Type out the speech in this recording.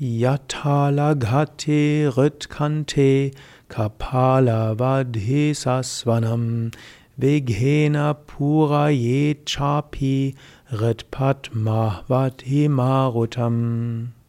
Yatalaghate Ritkante Kapala Sasvanam Veghena Puraye Chapi Ritpadma Marutam.